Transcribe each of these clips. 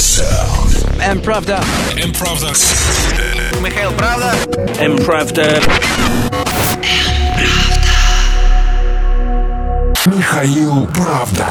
Sound. М-правда. М-правда. Михаил Правда. М-правда. Михаил Правда.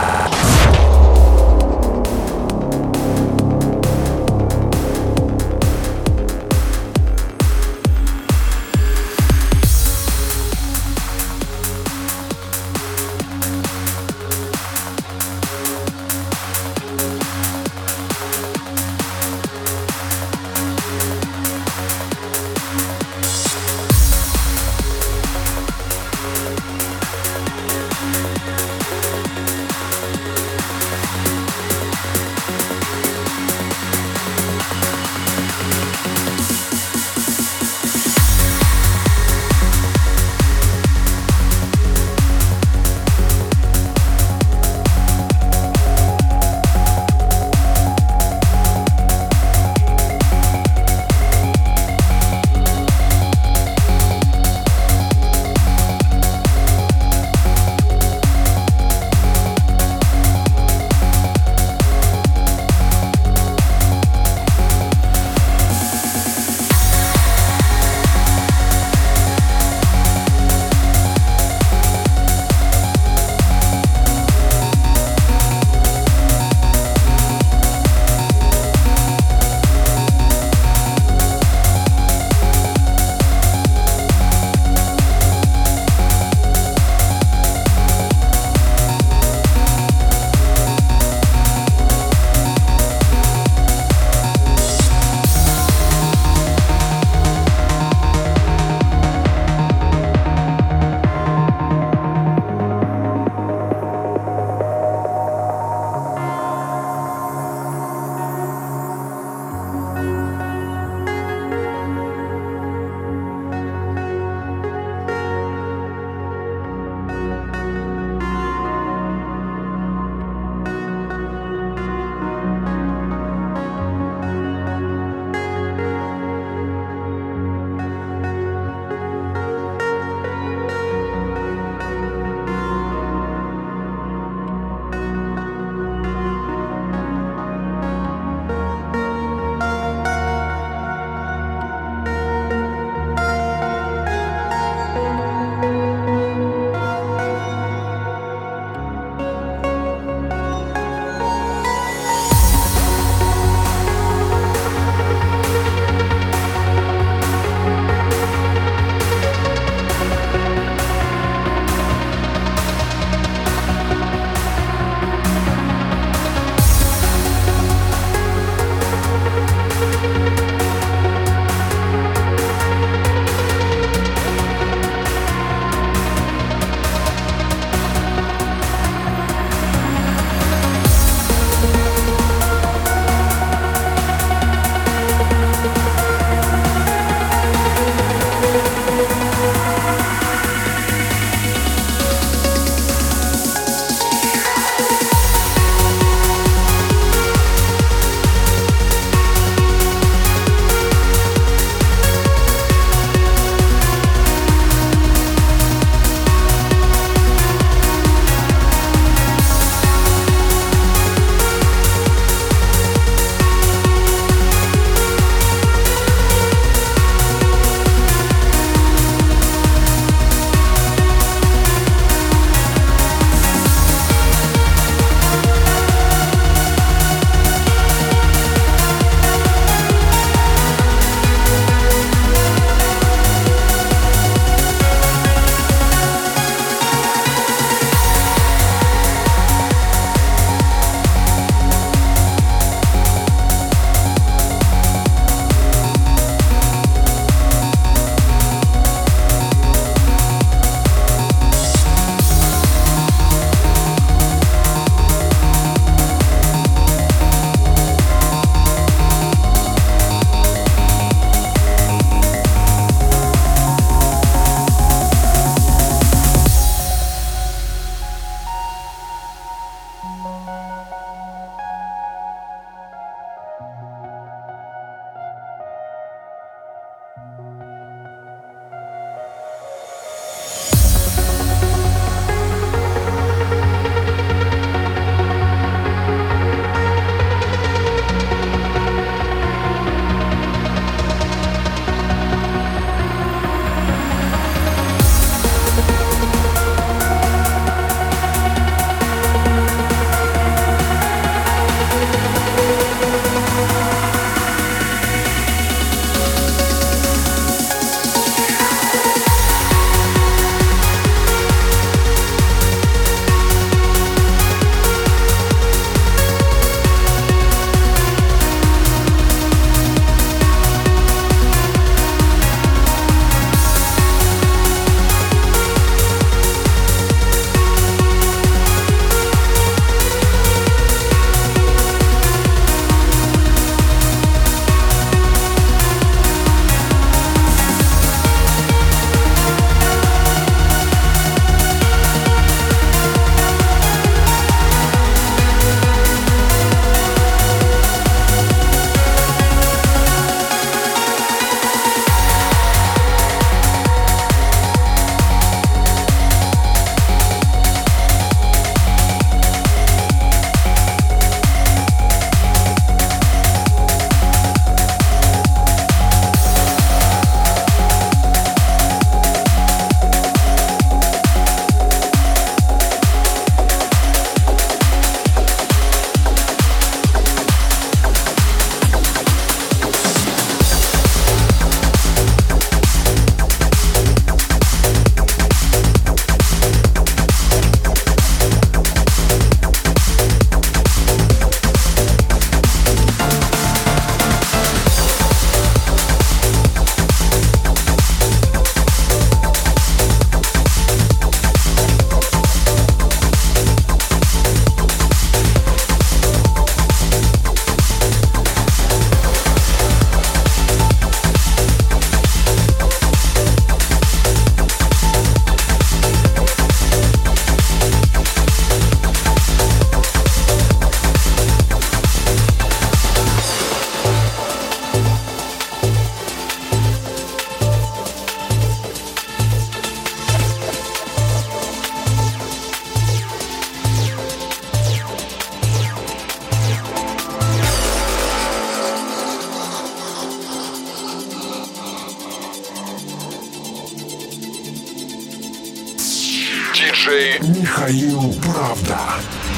Михаил Правда.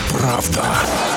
Правда.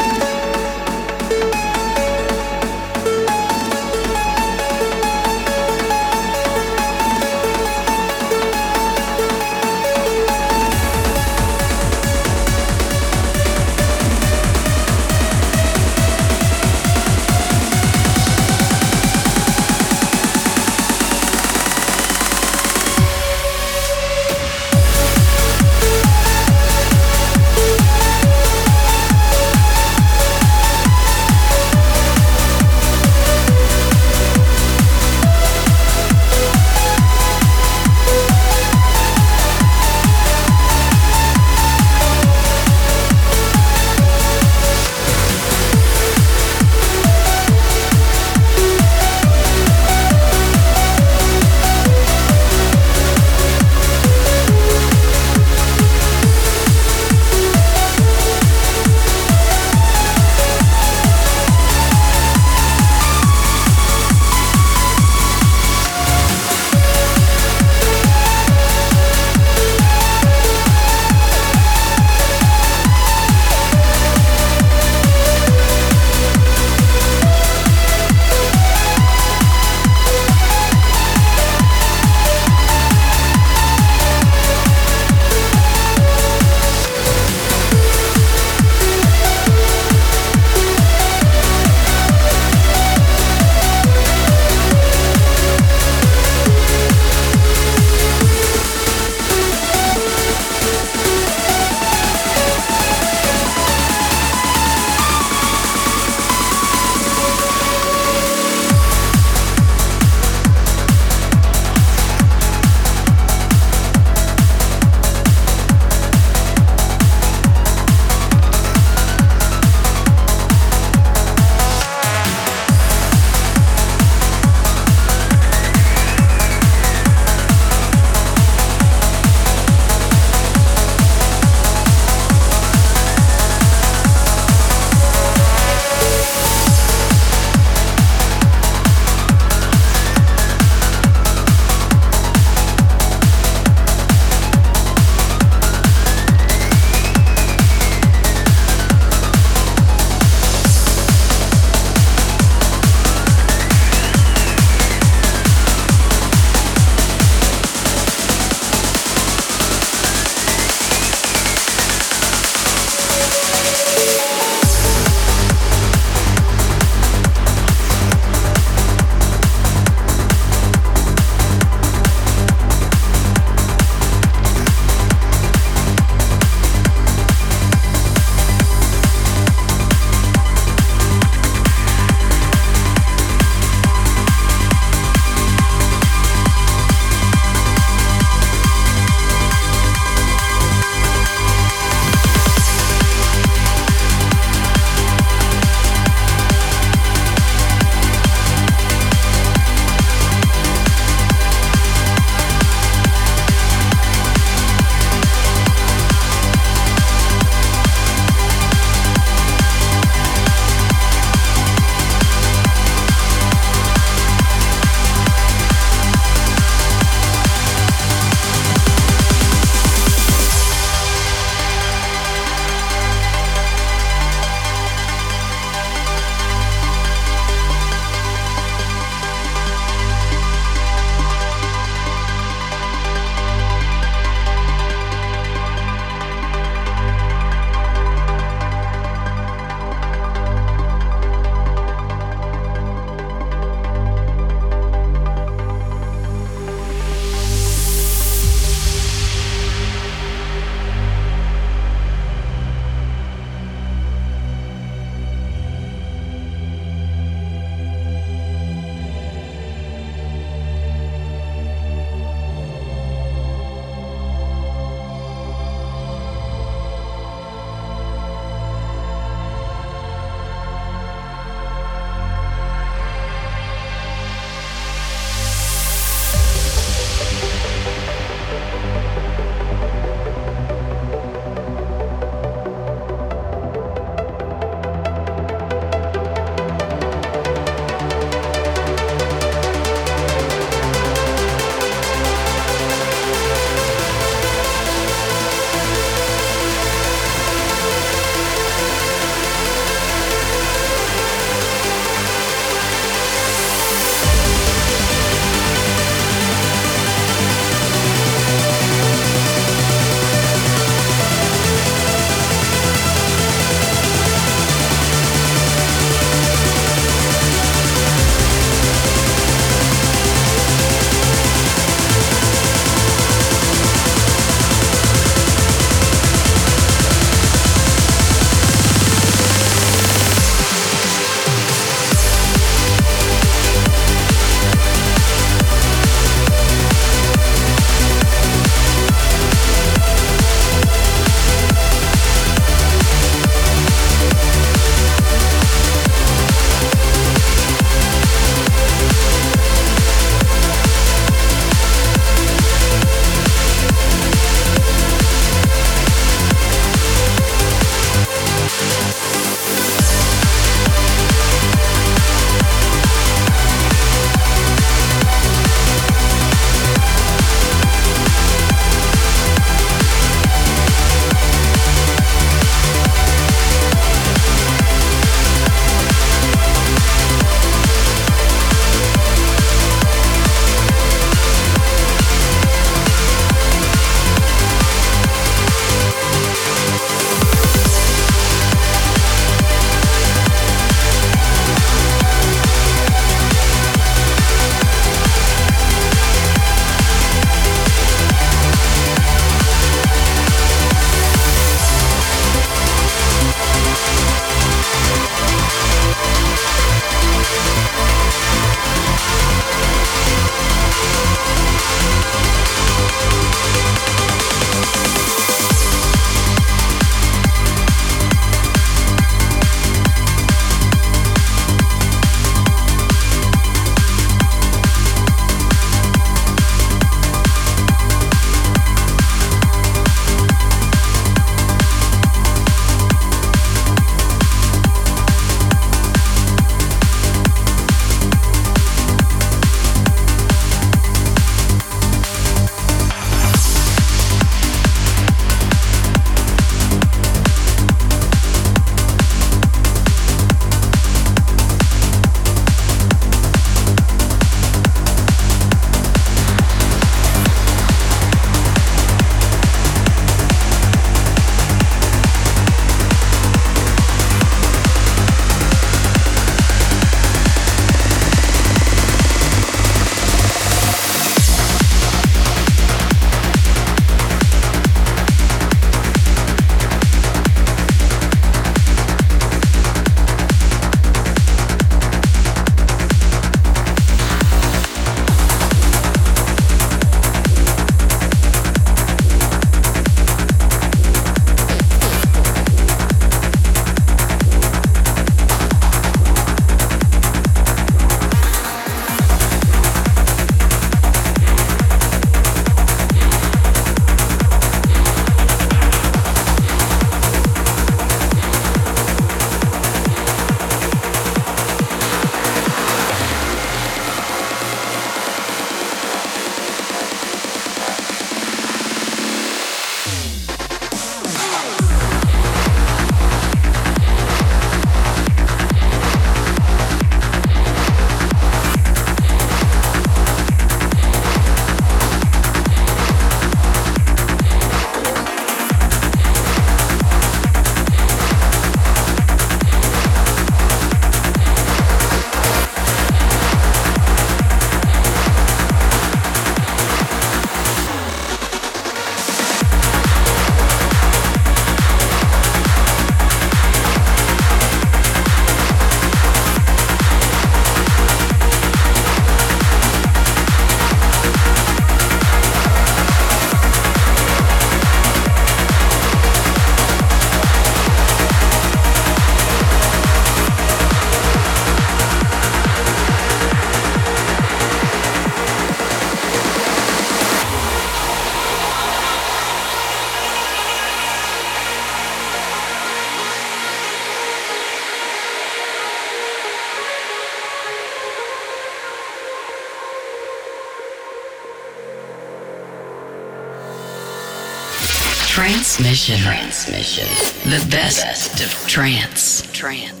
Transmission. Transmission. The best, best of trance. Trance. Trance.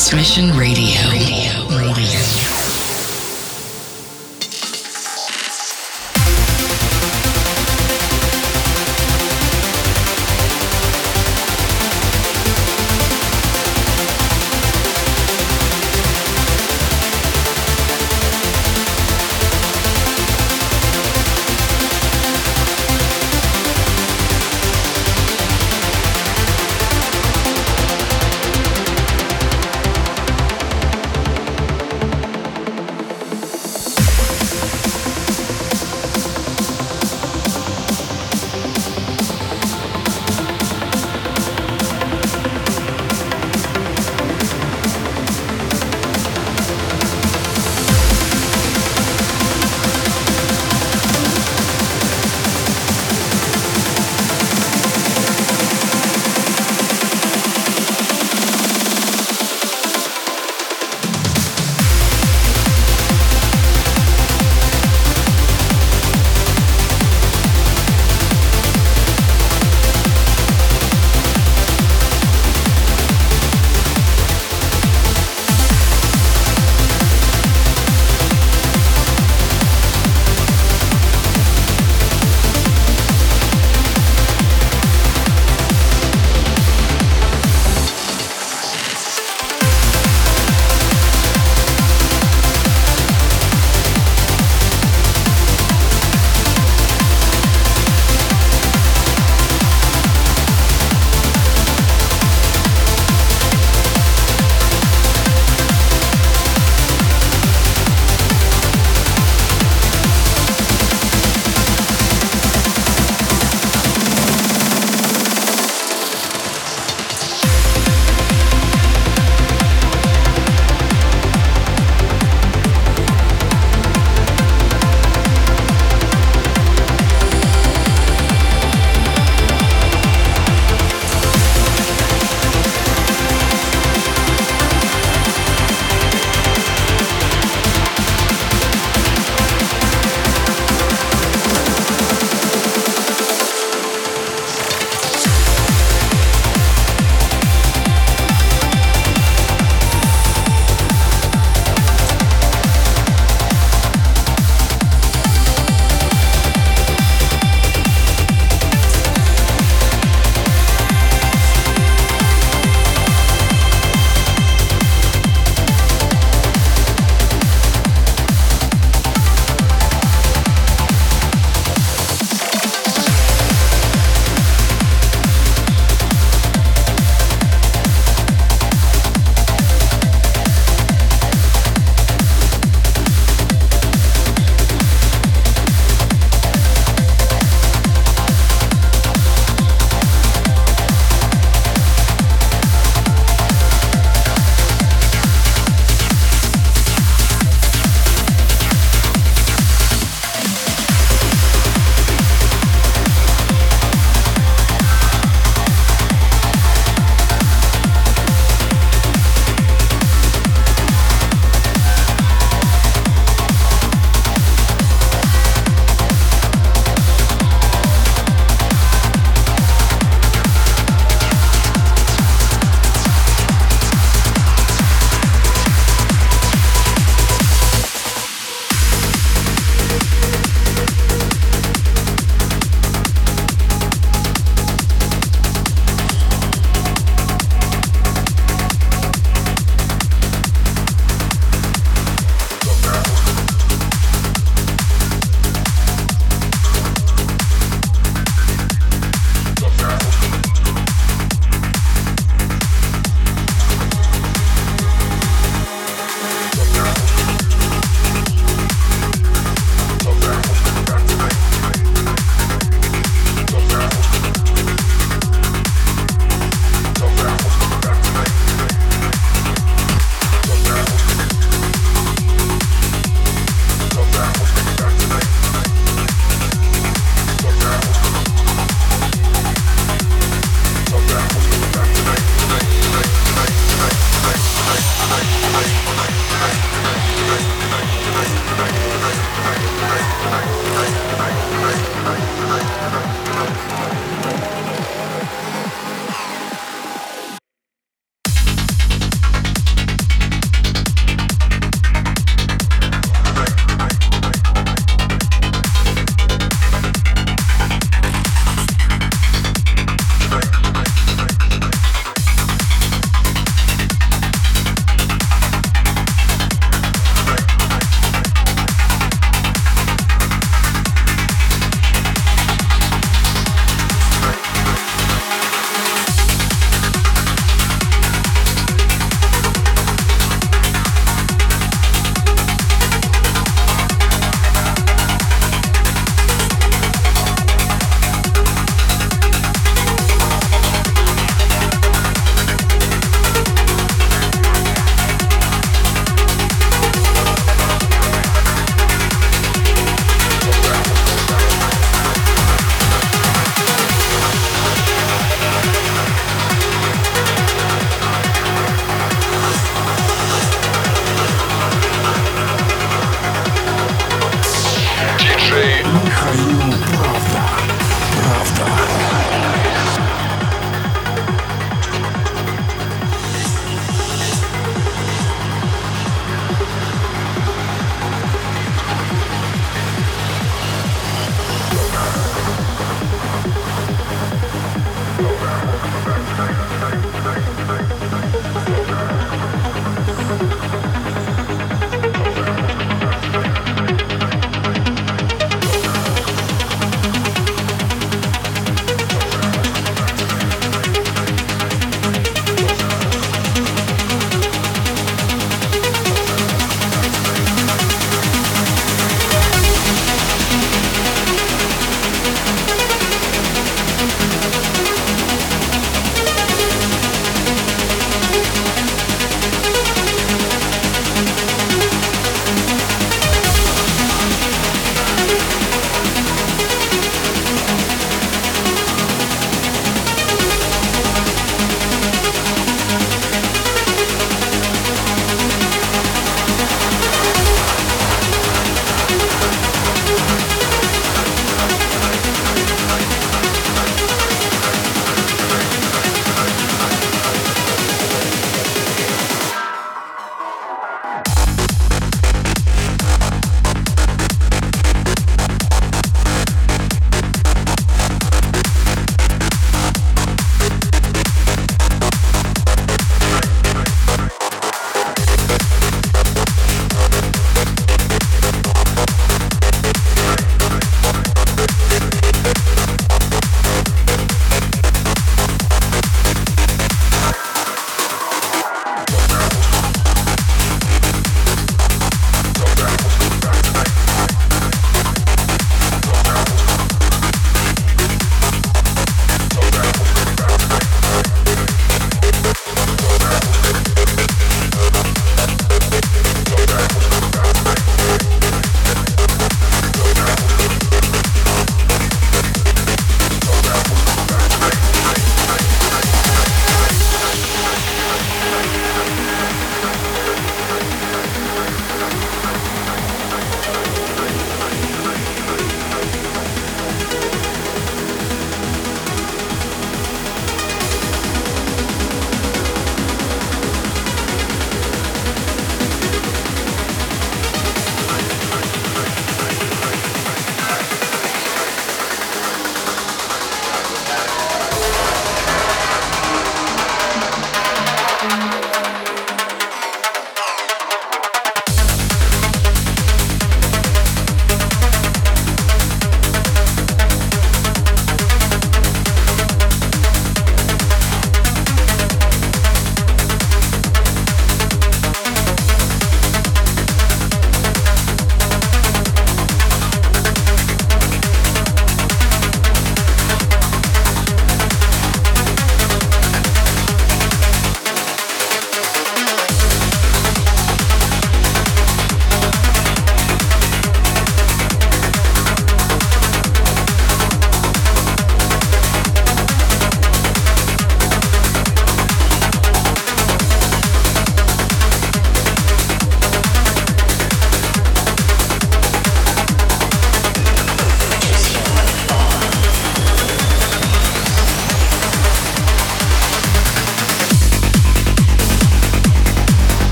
Transmission Radio. Radio. Radio.